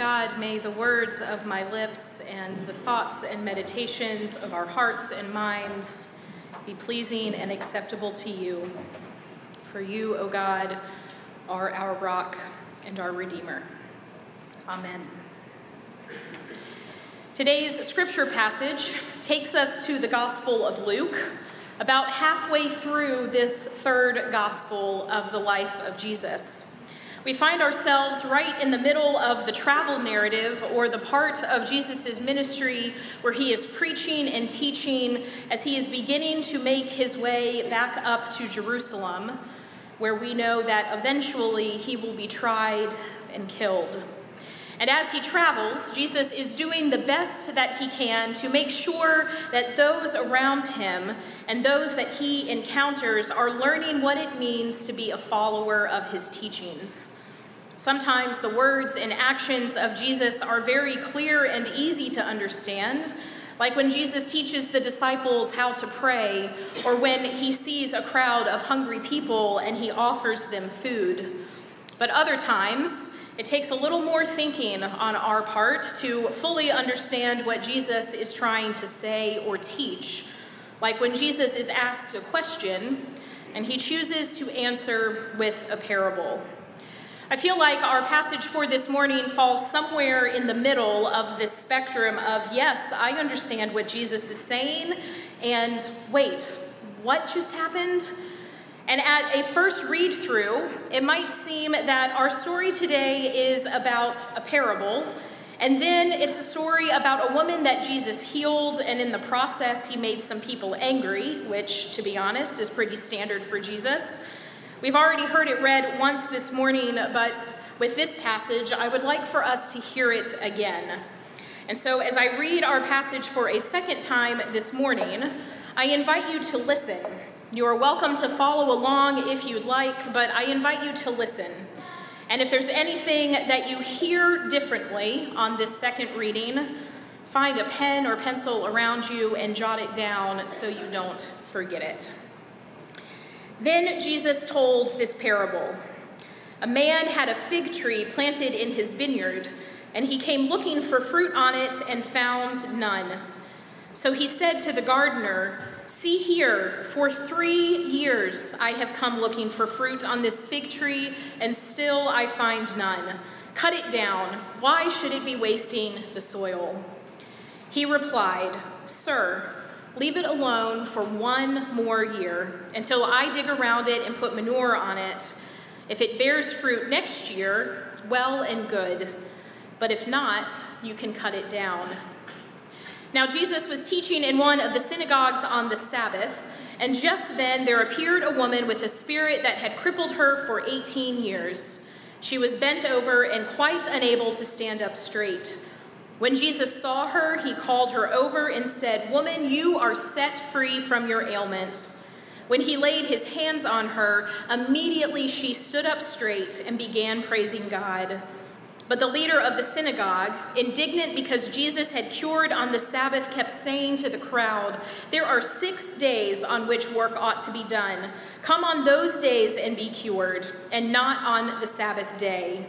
God, may the words of my lips and the thoughts and meditations of our hearts and minds be pleasing and acceptable to you. For you, O God, are our rock and our Redeemer. Amen. Today's scripture passage takes us to the Gospel of Luke, about halfway through this third gospel of the life of Jesus. We find ourselves right in the middle of the travel narrative or the part of Jesus' ministry where he is preaching and teaching as he is beginning to make his way back up to Jerusalem, where we know that eventually he will be tried and killed. And as he travels, Jesus is doing the best that he can to make sure that those around him and those that he encounters are learning what it means to be a follower of his teachings. Sometimes the words and actions of Jesus are very clear and easy to understand, like when Jesus teaches the disciples how to pray, or when he sees a crowd of hungry people and he offers them food. But other times, it takes a little more thinking on our part to fully understand what Jesus is trying to say or teach. Like when Jesus is asked a question and he chooses to answer with a parable. I feel like our passage for this morning falls somewhere in the middle of this spectrum of, yes, I understand what Jesus is saying, and wait, what just happened? And at a first read through, it might seem that our story today is about a parable, and then it's a story about a woman that Jesus healed, and in the process, he made some people angry, which, to be honest, is pretty standard for Jesus. We've already heard it read once this morning, but with this passage, I would like for us to hear it again. And so, as I read our passage for a second time this morning, I invite you to listen. You are welcome to follow along if you'd like, but I invite you to listen. And if there's anything that you hear differently on this second reading, find a pen or pencil around you and jot it down so you don't forget it. Then Jesus told this parable A man had a fig tree planted in his vineyard, and he came looking for fruit on it and found none. So he said to the gardener, See here, for three years I have come looking for fruit on this fig tree, and still I find none. Cut it down. Why should it be wasting the soil? He replied, Sir, Leave it alone for one more year until I dig around it and put manure on it. If it bears fruit next year, well and good. But if not, you can cut it down. Now, Jesus was teaching in one of the synagogues on the Sabbath, and just then there appeared a woman with a spirit that had crippled her for 18 years. She was bent over and quite unable to stand up straight. When Jesus saw her, he called her over and said, Woman, you are set free from your ailment. When he laid his hands on her, immediately she stood up straight and began praising God. But the leader of the synagogue, indignant because Jesus had cured on the Sabbath, kept saying to the crowd, There are six days on which work ought to be done. Come on those days and be cured, and not on the Sabbath day.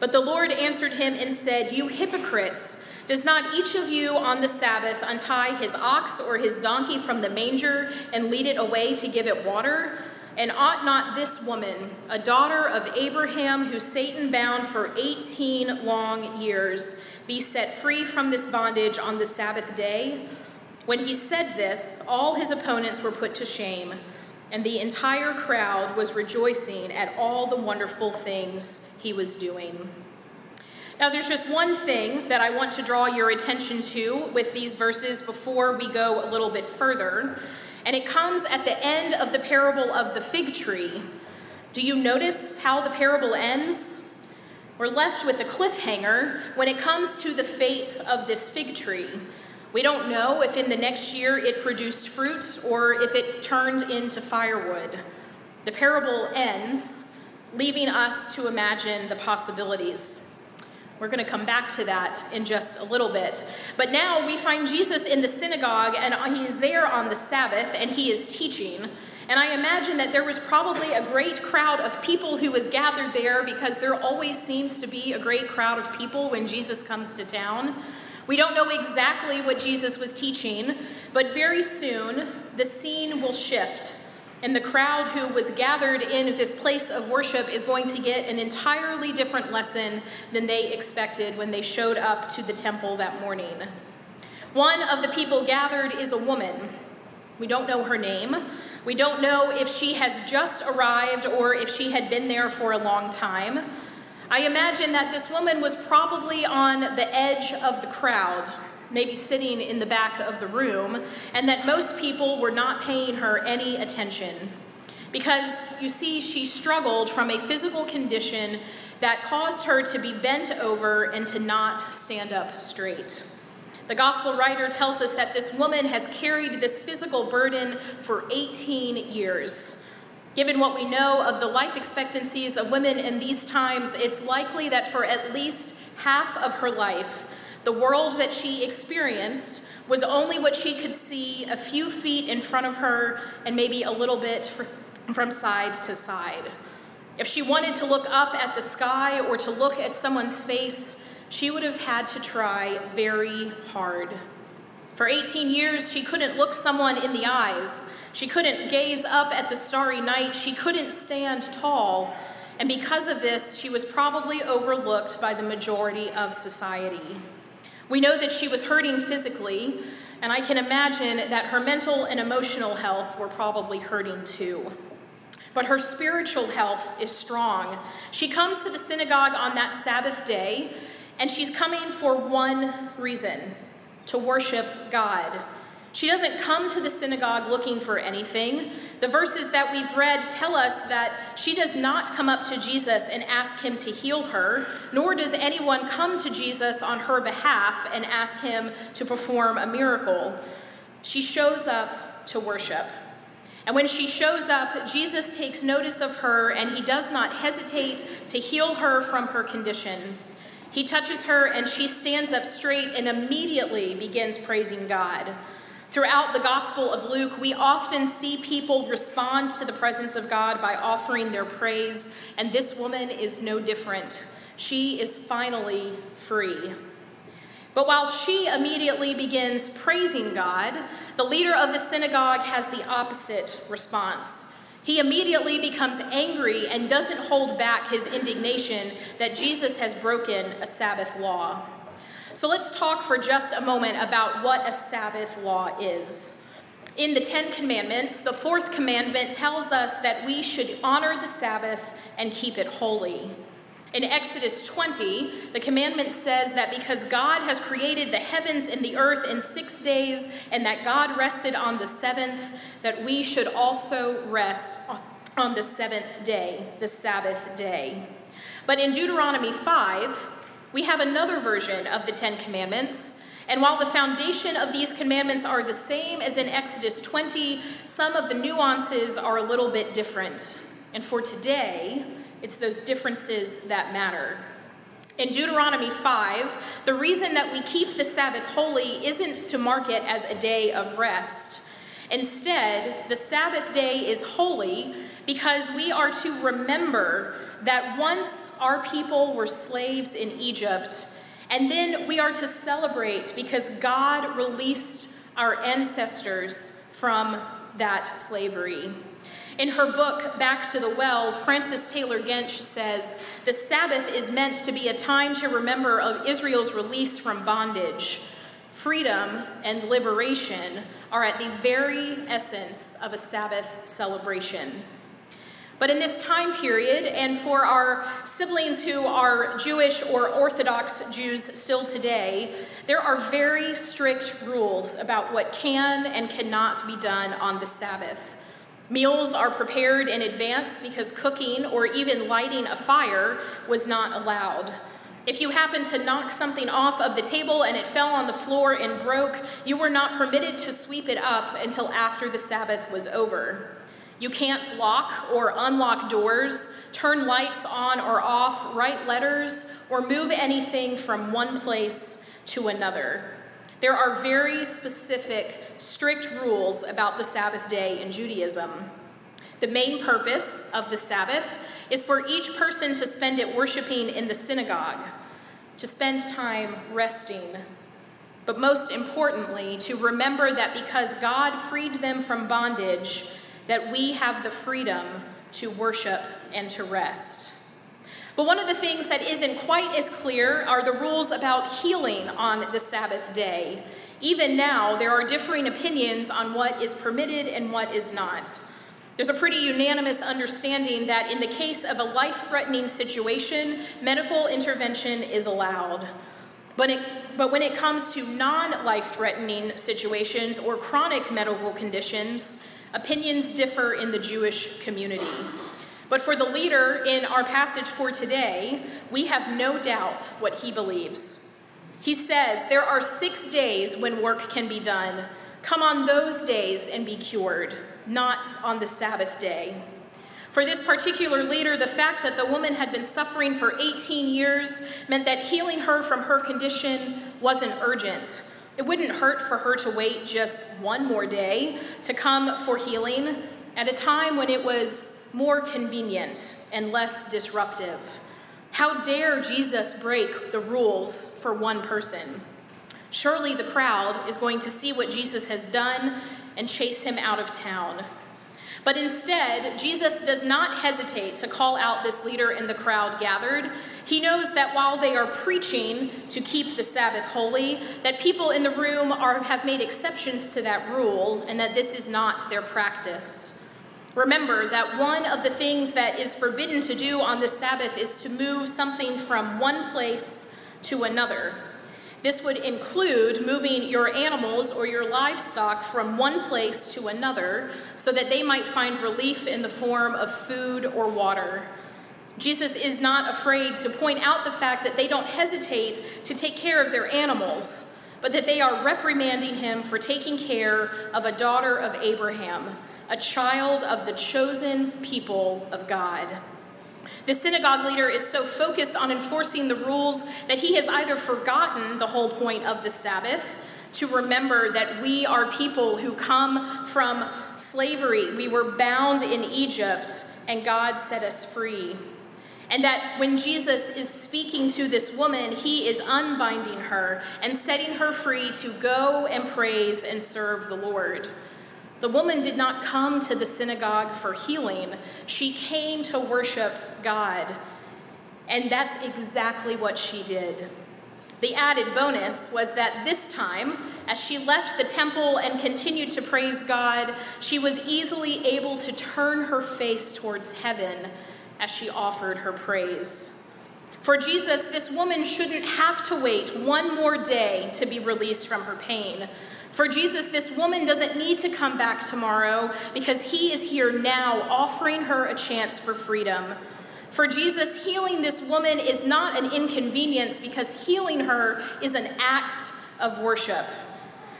But the Lord answered him and said, You hypocrites, does not each of you on the Sabbath untie his ox or his donkey from the manger and lead it away to give it water? And ought not this woman, a daughter of Abraham, who Satan bound for 18 long years, be set free from this bondage on the Sabbath day? When he said this, all his opponents were put to shame, and the entire crowd was rejoicing at all the wonderful things he was doing. Now, there's just one thing that I want to draw your attention to with these verses before we go a little bit further, and it comes at the end of the parable of the fig tree. Do you notice how the parable ends? We're left with a cliffhanger when it comes to the fate of this fig tree. We don't know if in the next year it produced fruit or if it turned into firewood. The parable ends, leaving us to imagine the possibilities. We're going to come back to that in just a little bit. But now we find Jesus in the synagogue, and he is there on the Sabbath, and he is teaching. And I imagine that there was probably a great crowd of people who was gathered there because there always seems to be a great crowd of people when Jesus comes to town. We don't know exactly what Jesus was teaching, but very soon the scene will shift. And the crowd who was gathered in this place of worship is going to get an entirely different lesson than they expected when they showed up to the temple that morning. One of the people gathered is a woman. We don't know her name. We don't know if she has just arrived or if she had been there for a long time. I imagine that this woman was probably on the edge of the crowd, maybe sitting in the back of the room, and that most people were not paying her any attention. Because you see, she struggled from a physical condition that caused her to be bent over and to not stand up straight. The gospel writer tells us that this woman has carried this physical burden for 18 years. Given what we know of the life expectancies of women in these times, it's likely that for at least half of her life, the world that she experienced was only what she could see a few feet in front of her and maybe a little bit from side to side. If she wanted to look up at the sky or to look at someone's face, she would have had to try very hard. For 18 years, she couldn't look someone in the eyes. She couldn't gaze up at the starry night. She couldn't stand tall. And because of this, she was probably overlooked by the majority of society. We know that she was hurting physically, and I can imagine that her mental and emotional health were probably hurting too. But her spiritual health is strong. She comes to the synagogue on that Sabbath day and she's coming for one reason to worship God. She doesn't come to the synagogue looking for anything. The verses that we've read tell us that she does not come up to Jesus and ask him to heal her, nor does anyone come to Jesus on her behalf and ask him to perform a miracle. She shows up to worship. And when she shows up, Jesus takes notice of her and he does not hesitate to heal her from her condition. He touches her, and she stands up straight and immediately begins praising God. Throughout the Gospel of Luke, we often see people respond to the presence of God by offering their praise, and this woman is no different. She is finally free. But while she immediately begins praising God, the leader of the synagogue has the opposite response. He immediately becomes angry and doesn't hold back his indignation that Jesus has broken a Sabbath law. So let's talk for just a moment about what a Sabbath law is. In the Ten Commandments, the fourth commandment tells us that we should honor the Sabbath and keep it holy. In Exodus 20, the commandment says that because God has created the heavens and the earth in six days, and that God rested on the seventh, that we should also rest on the seventh day, the Sabbath day. But in Deuteronomy 5, we have another version of the Ten Commandments. And while the foundation of these commandments are the same as in Exodus 20, some of the nuances are a little bit different. And for today, it's those differences that matter. In Deuteronomy 5, the reason that we keep the Sabbath holy isn't to mark it as a day of rest. Instead, the Sabbath day is holy because we are to remember that once our people were slaves in Egypt, and then we are to celebrate because God released our ancestors from that slavery. In her book, Back to the Well, Frances Taylor Gench says the Sabbath is meant to be a time to remember of Israel's release from bondage. Freedom and liberation are at the very essence of a Sabbath celebration. But in this time period, and for our siblings who are Jewish or Orthodox Jews still today, there are very strict rules about what can and cannot be done on the Sabbath. Meals are prepared in advance because cooking or even lighting a fire was not allowed. If you happened to knock something off of the table and it fell on the floor and broke, you were not permitted to sweep it up until after the Sabbath was over. You can't lock or unlock doors, turn lights on or off, write letters, or move anything from one place to another. There are very specific strict rules about the Sabbath day in Judaism. The main purpose of the Sabbath is for each person to spend it worshiping in the synagogue, to spend time resting, but most importantly, to remember that because God freed them from bondage, that we have the freedom to worship and to rest. But one of the things that isn't quite as clear are the rules about healing on the Sabbath day. Even now, there are differing opinions on what is permitted and what is not. There's a pretty unanimous understanding that in the case of a life threatening situation, medical intervention is allowed. But, it, but when it comes to non life threatening situations or chronic medical conditions, opinions differ in the Jewish community. But for the leader in our passage for today, we have no doubt what he believes. He says, There are six days when work can be done. Come on those days and be cured, not on the Sabbath day. For this particular leader, the fact that the woman had been suffering for 18 years meant that healing her from her condition wasn't urgent. It wouldn't hurt for her to wait just one more day to come for healing at a time when it was more convenient and less disruptive. How dare Jesus break the rules for one person? Surely the crowd is going to see what Jesus has done and chase him out of town. But instead, Jesus does not hesitate to call out this leader in the crowd gathered. He knows that while they are preaching to keep the Sabbath holy, that people in the room are, have made exceptions to that rule and that this is not their practice. Remember that one of the things that is forbidden to do on the Sabbath is to move something from one place to another. This would include moving your animals or your livestock from one place to another so that they might find relief in the form of food or water. Jesus is not afraid to point out the fact that they don't hesitate to take care of their animals, but that they are reprimanding him for taking care of a daughter of Abraham, a child of the chosen people of God. The synagogue leader is so focused on enforcing the rules that he has either forgotten the whole point of the Sabbath to remember that we are people who come from slavery. We were bound in Egypt, and God set us free. And that when Jesus is speaking to this woman, he is unbinding her and setting her free to go and praise and serve the Lord. The woman did not come to the synagogue for healing, she came to worship God. And that's exactly what she did. The added bonus was that this time, as she left the temple and continued to praise God, she was easily able to turn her face towards heaven as she offered her praise. For Jesus, this woman shouldn't have to wait one more day to be released from her pain. For Jesus, this woman doesn't need to come back tomorrow because he is here now, offering her a chance for freedom. For Jesus, healing this woman is not an inconvenience because healing her is an act of worship.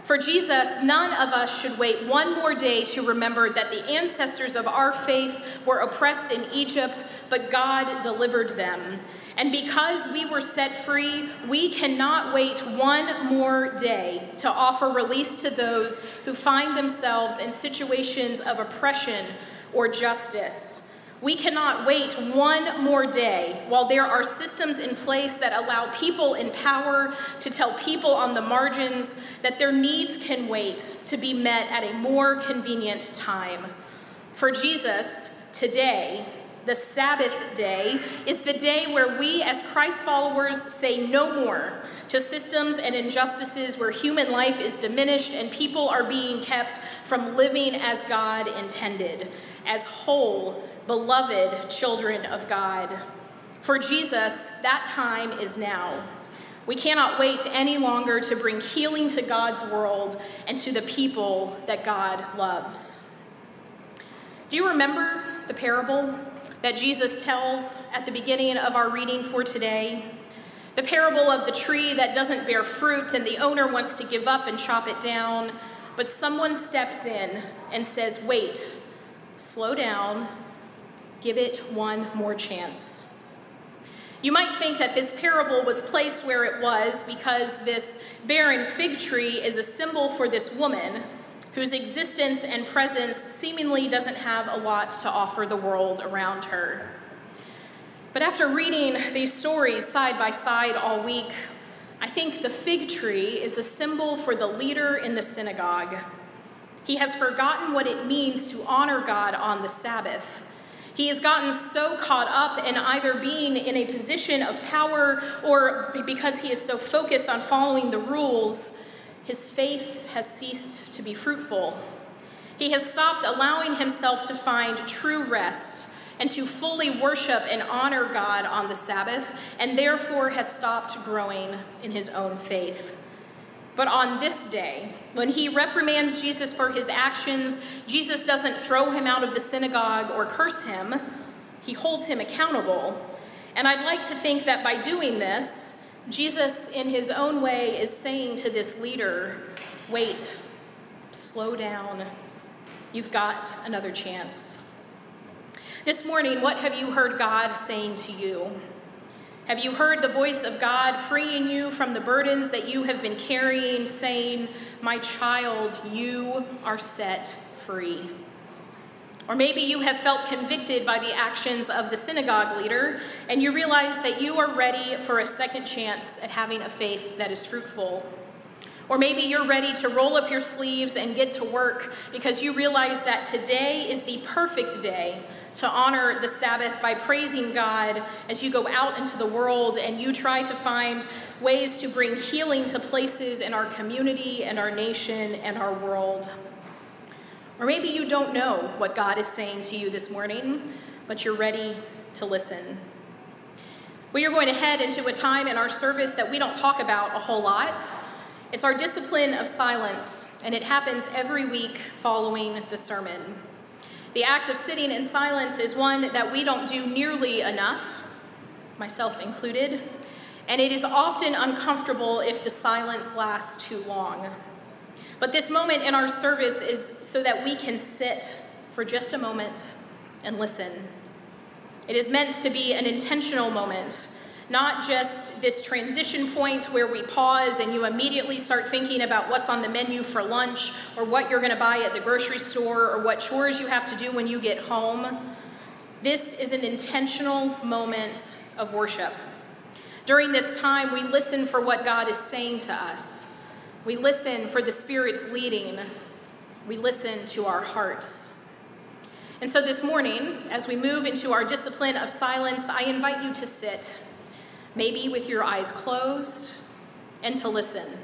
For Jesus, none of us should wait one more day to remember that the ancestors of our faith were oppressed in Egypt, but God delivered them. And because we were set free, we cannot wait one more day to offer release to those who find themselves in situations of oppression or justice. We cannot wait one more day while there are systems in place that allow people in power to tell people on the margins that their needs can wait to be met at a more convenient time. For Jesus, today, the Sabbath day, is the day where we, as Christ followers, say no more to systems and injustices where human life is diminished and people are being kept from living as God intended, as whole, beloved children of God. For Jesus, that time is now. We cannot wait any longer to bring healing to God's world and to the people that God loves. Do you remember the parable that Jesus tells at the beginning of our reading for today. The parable of the tree that doesn't bear fruit and the owner wants to give up and chop it down, but someone steps in and says, Wait, slow down, give it one more chance. You might think that this parable was placed where it was because this barren fig tree is a symbol for this woman whose existence and presence seemingly doesn't have a lot to offer the world around her. But after reading these stories side by side all week, I think the fig tree is a symbol for the leader in the synagogue. He has forgotten what it means to honor God on the Sabbath. He has gotten so caught up in either being in a position of power or because he is so focused on following the rules, his faith has ceased to be fruitful. He has stopped allowing himself to find true rest and to fully worship and honor God on the Sabbath, and therefore has stopped growing in his own faith. But on this day, when he reprimands Jesus for his actions, Jesus doesn't throw him out of the synagogue or curse him, he holds him accountable. And I'd like to think that by doing this, Jesus, in his own way, is saying to this leader, wait, slow down, you've got another chance. This morning, what have you heard God saying to you? Have you heard the voice of God freeing you from the burdens that you have been carrying, saying, My child, you are set free? Or maybe you have felt convicted by the actions of the synagogue leader, and you realize that you are ready for a second chance at having a faith that is fruitful. Or maybe you're ready to roll up your sleeves and get to work because you realize that today is the perfect day to honor the Sabbath by praising God as you go out into the world and you try to find ways to bring healing to places in our community and our nation and our world. Or maybe you don't know what God is saying to you this morning, but you're ready to listen. We are going to head into a time in our service that we don't talk about a whole lot. It's our discipline of silence, and it happens every week following the sermon. The act of sitting in silence is one that we don't do nearly enough, myself included, and it is often uncomfortable if the silence lasts too long. But this moment in our service is so that we can sit for just a moment and listen. It is meant to be an intentional moment not just this transition point where we pause and you immediately start thinking about what's on the menu for lunch or what you're going to buy at the grocery store or what chores you have to do when you get home. This is an intentional moment of worship. During this time, we listen for what God is saying to us. We listen for the Spirit's leading. We listen to our hearts. And so this morning, as we move into our discipline of silence, I invite you to sit maybe with your eyes closed, and to listen.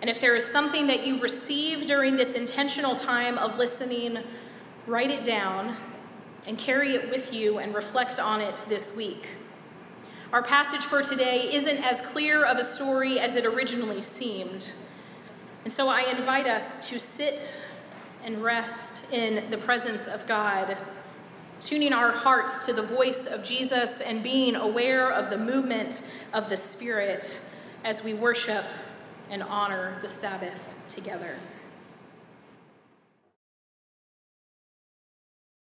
And if there is something that you receive during this intentional time of listening, write it down and carry it with you and reflect on it this week. Our passage for today isn't as clear of a story as it originally seemed. And so I invite us to sit and rest in the presence of God tuning our hearts to the voice of Jesus and being aware of the movement of the Spirit as we worship and honor the Sabbath together.